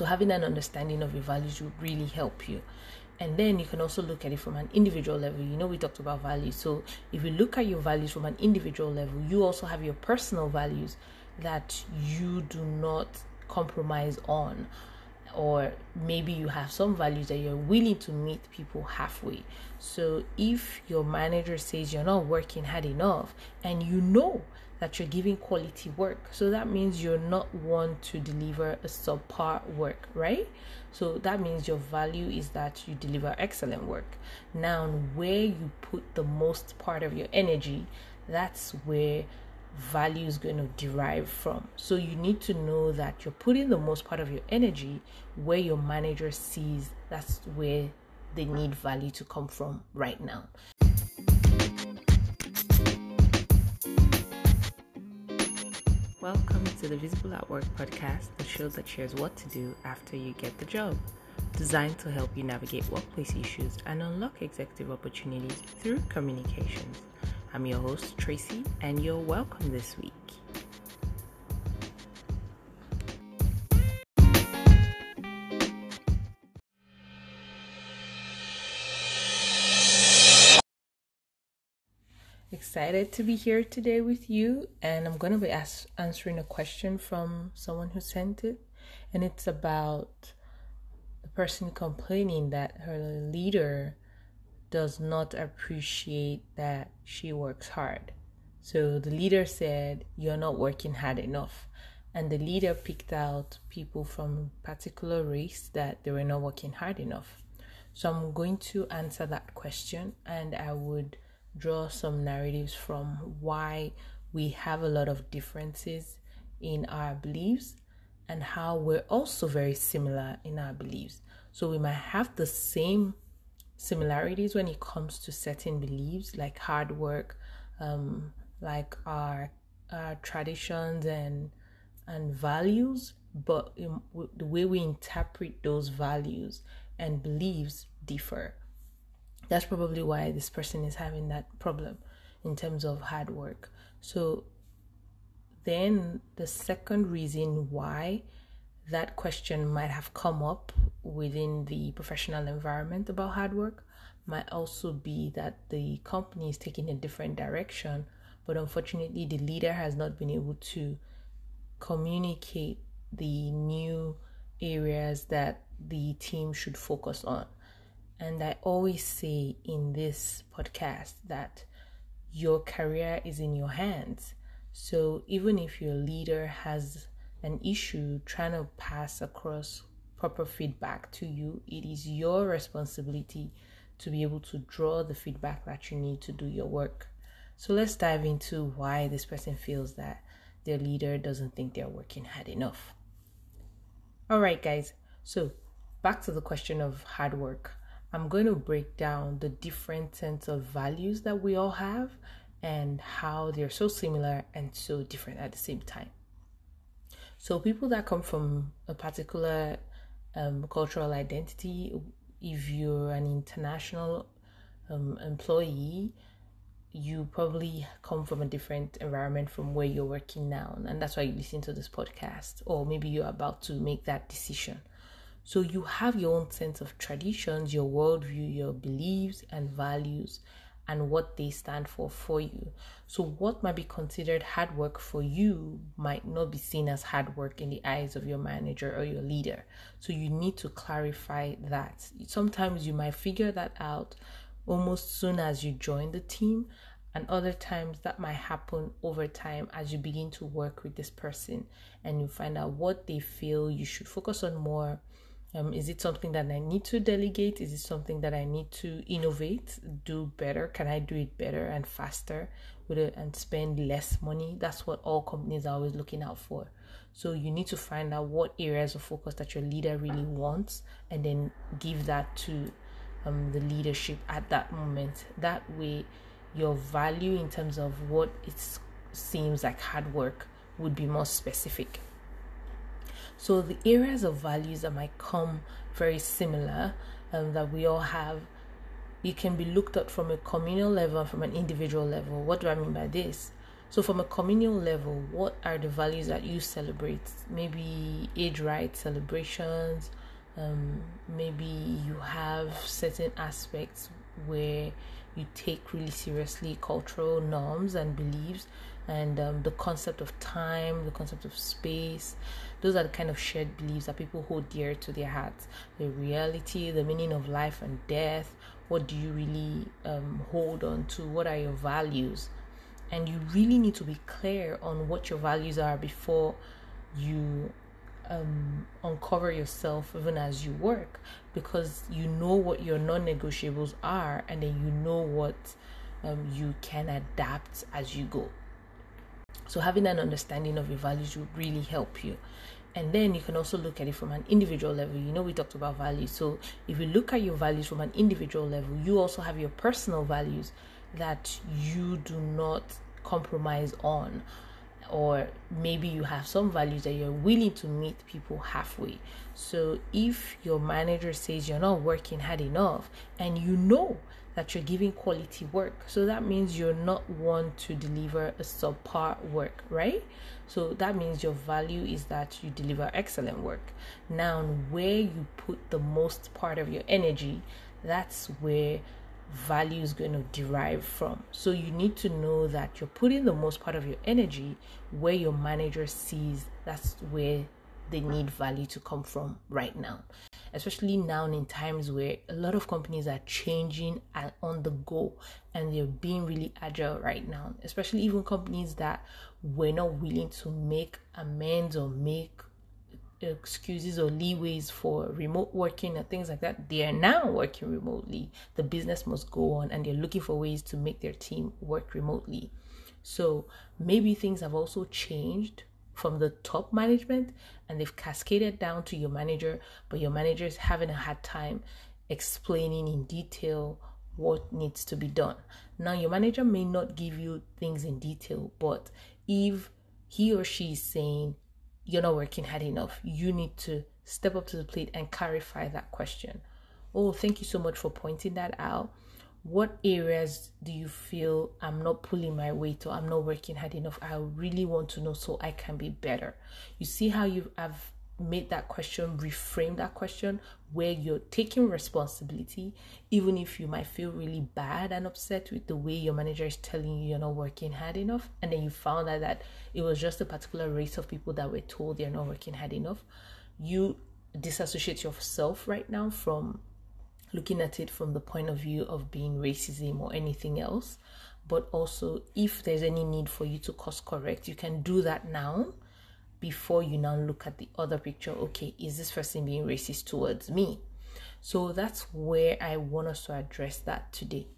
So having an understanding of your values would really help you. And then you can also look at it from an individual level. You know, we talked about values. So if you look at your values from an individual level, you also have your personal values that you do not compromise on or maybe you have some values that you're willing to meet people halfway. So if your manager says you're not working hard enough and you know that you're giving quality work, so that means you're not one to deliver a subpar work, right? So that means your value is that you deliver excellent work. Now, where you put the most part of your energy, that's where value is going to derive from. So you need to know that you're putting the most part of your energy where your manager sees that's where they need value to come from right now. Welcome to the Visible at Work podcast, the show that shares what to do after you get the job. Designed to help you navigate workplace issues and unlock executive opportunities through communications. I'm your host, Tracy, and you're welcome this week. Excited to be here today with you, and I'm going to be ask, answering a question from someone who sent it, and it's about the person complaining that her leader does not appreciate that she works hard. So the leader said, You're not working hard enough. And the leader picked out people from a particular race that they were not working hard enough. So I'm going to answer that question and I would draw some narratives from why we have a lot of differences in our beliefs and how we're also very similar in our beliefs. So we might have the same similarities when it comes to certain beliefs like hard work, um, like our, our traditions and and values, but in, the way we interpret those values and beliefs differ. That's probably why this person is having that problem in terms of hard work. So then the second reason why that question might have come up within the professional environment about hard work might also be that the company is taking a different direction, but unfortunately, the leader has not been able to communicate the new areas that the team should focus on. And I always say in this podcast that your career is in your hands. So even if your leader has an issue trying to pass across proper feedback to you, it is your responsibility to be able to draw the feedback that you need to do your work. So let's dive into why this person feels that their leader doesn't think they're working hard enough. All right, guys. So back to the question of hard work. I'm going to break down the different sense of values that we all have and how they're so similar and so different at the same time. So, people that come from a particular um, cultural identity, if you're an international um, employee, you probably come from a different environment from where you're working now. And that's why you listen to this podcast, or maybe you're about to make that decision. So you have your own sense of traditions, your worldview, your beliefs and values, and what they stand for for you. So, what might be considered hard work for you might not be seen as hard work in the eyes of your manager or your leader. So, you need to clarify that. Sometimes you might figure that out almost soon as you join the team, and other times that might happen over time as you begin to work with this person and you find out what they feel you should focus on more um, is it something that I need to delegate? Is it something that I need to innovate, do better? Can I do it better and faster with it and spend less money? That's what all companies are always looking out for. So you need to find out what areas of focus that your leader really wants and then give that to um, the leadership at that moment. That way, your value in terms of what it seems like hard work would be more specific. So the areas of values that might come very similar um, that we all have, it can be looked at from a communal level, from an individual level. What do I mean by this? So, from a communal level, what are the values that you celebrate? Maybe age right celebrations, um, maybe you have certain aspects where you take really seriously cultural norms and beliefs and um, the concept of time, the concept of space. Those are the kind of shared beliefs that people hold dear to their hearts. The reality, the meaning of life and death. What do you really um, hold on to? What are your values? And you really need to be clear on what your values are before you um, uncover yourself even as you work because you know what your non negotiables are and then you know what um, you can adapt as you go. So, having an understanding of your values will really help you. And then you can also look at it from an individual level. You know, we talked about values. So, if you look at your values from an individual level, you also have your personal values that you do not compromise on or maybe you have some values that you're willing to meet people halfway. So if your manager says you're not working hard enough and you know that you're giving quality work, so that means you're not one to deliver a subpar work, right? So that means your value is that you deliver excellent work. Now, where you put the most part of your energy, that's where value is going to derive from. So you need to know that you're putting the most part of your energy where your manager sees that's where they need value to come from right now. Especially now in times where a lot of companies are changing and on the go and they're being really agile right now. Especially even companies that were not willing to make amends or make excuses or leeways for remote working and things like that. They are now working remotely. The business must go on and they're looking for ways to make their team work remotely. So maybe things have also changed from the top management and they've cascaded down to your manager, but your manager is having a hard time explaining in detail what needs to be done. Now, your manager may not give you things in detail, but if he or she is saying you're not working hard enough. You need to step up to the plate and clarify that question. Oh, thank you so much for pointing that out. What areas do you feel I'm not pulling my weight or I'm not working hard enough? I really want to know so I can be better. You see how you have made that question, reframe that question where you're taking responsibility, even if you might feel really bad and upset with the way your manager is telling you you're not working hard enough. And then you found out that it was just a particular race of people that were told they're not working hard enough. You disassociate yourself right now from looking at it from the point of view of being racism or anything else. But also, if there's any need for you to course correct, you can do that now before you now look at the other picture okay is this person being racist towards me? So that's where i want us to address that today.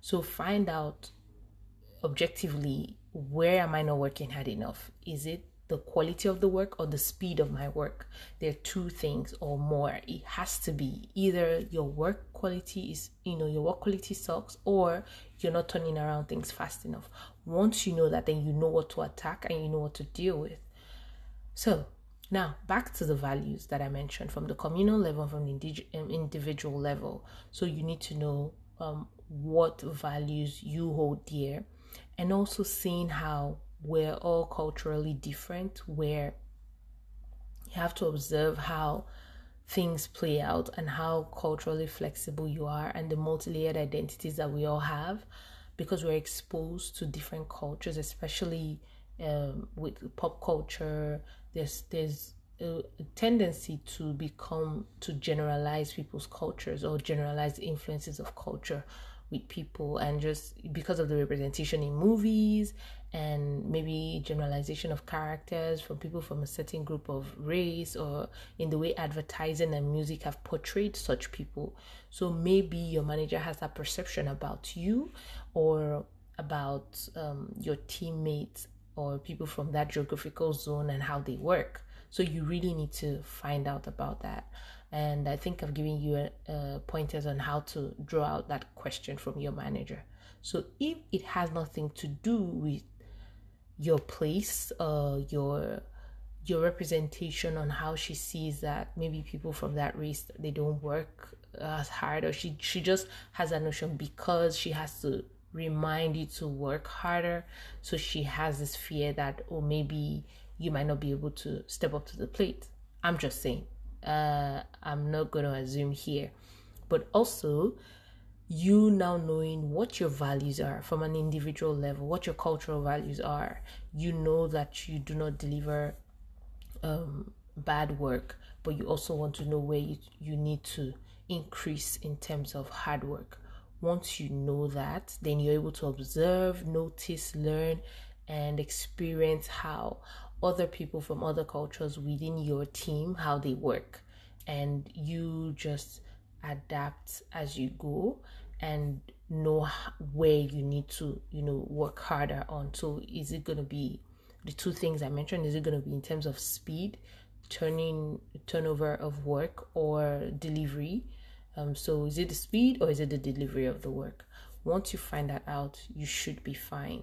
So find out objectively where am i not working hard enough? Is it the quality of the work or the speed of my work? There are two things or more. It has to be either your work quality is you know your work quality sucks or you're not turning around things fast enough. Once you know that then you know what to attack and you know what to deal with so, now back to the values that I mentioned from the communal level, from the indig- um, individual level. So, you need to know um, what values you hold dear, and also seeing how we're all culturally different, where you have to observe how things play out and how culturally flexible you are, and the multi layered identities that we all have because we're exposed to different cultures, especially um, with pop culture, there's there's a, tendency to become to generalize people's cultures or generalize influences of culture with people and just because of the representation in movies and maybe generalization of characters from people from a certain group of race or in the way advertising and music have portrayed such people. So maybe your manager has that perception about you or about um, your teammates or people from that geographical zone and how they work. So you really need to find out about that. And I think I've given you a, pointers on how to draw out that question from your manager. So if it has nothing to do with your place, uh, your your representation on how she sees that maybe people from that race they don't work as hard, or she she just has a notion because she has to remind you to work harder. So she has this fear that, oh, maybe you might not be able to step up to the plate. I'm just saying. Uh, I'm not going to assume here. But also, you now knowing what your values are from an individual level, what your cultural values are. You know that you do not deliver um, bad work, but you also want to know where you, you need to increase in terms of hard work. Once you know that, then you're able to observe, notice, learn, and experience how other people from other cultures within your team how they work. And you just adapt as you go and know where you need to you know work harder on. So is it going to be the two things i mentioned is it going to be in terms of speed turning turnover of work or delivery um, so is it the speed or is it the delivery of the work once you find that out you should be fine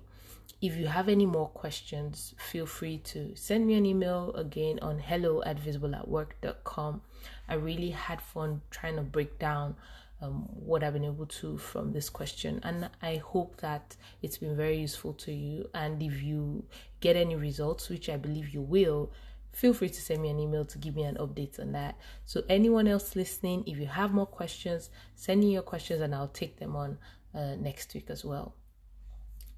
if you have any more questions, feel free to send me an email again on hello at visibleatwork.com. I really had fun trying to break down um, what I've been able to from this question, and I hope that it's been very useful to you. And if you get any results, which I believe you will, feel free to send me an email to give me an update on that. So, anyone else listening, if you have more questions, send me your questions and I'll take them on uh, next week as well.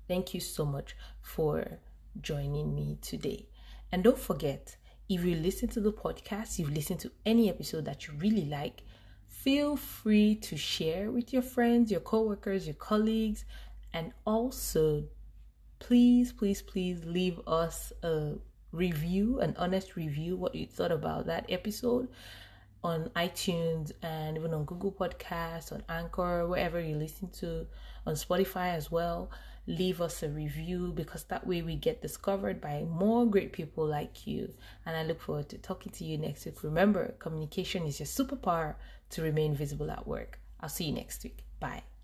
Thank you so much for joining me today. And don't forget, if you listen to the podcast, you've listened to any episode that you really like, feel free to share with your friends, your coworkers, your colleagues, and also please, please, please leave us a review, an honest review, what you thought about that episode on iTunes and even on Google Podcasts, on Anchor, wherever you listen to, on Spotify as well leave us a review because that way we get discovered by more great people like you. And I look forward to talking to you next week. Remember, communication is your superpower to remain visible at work. I'll see you next week. Bye.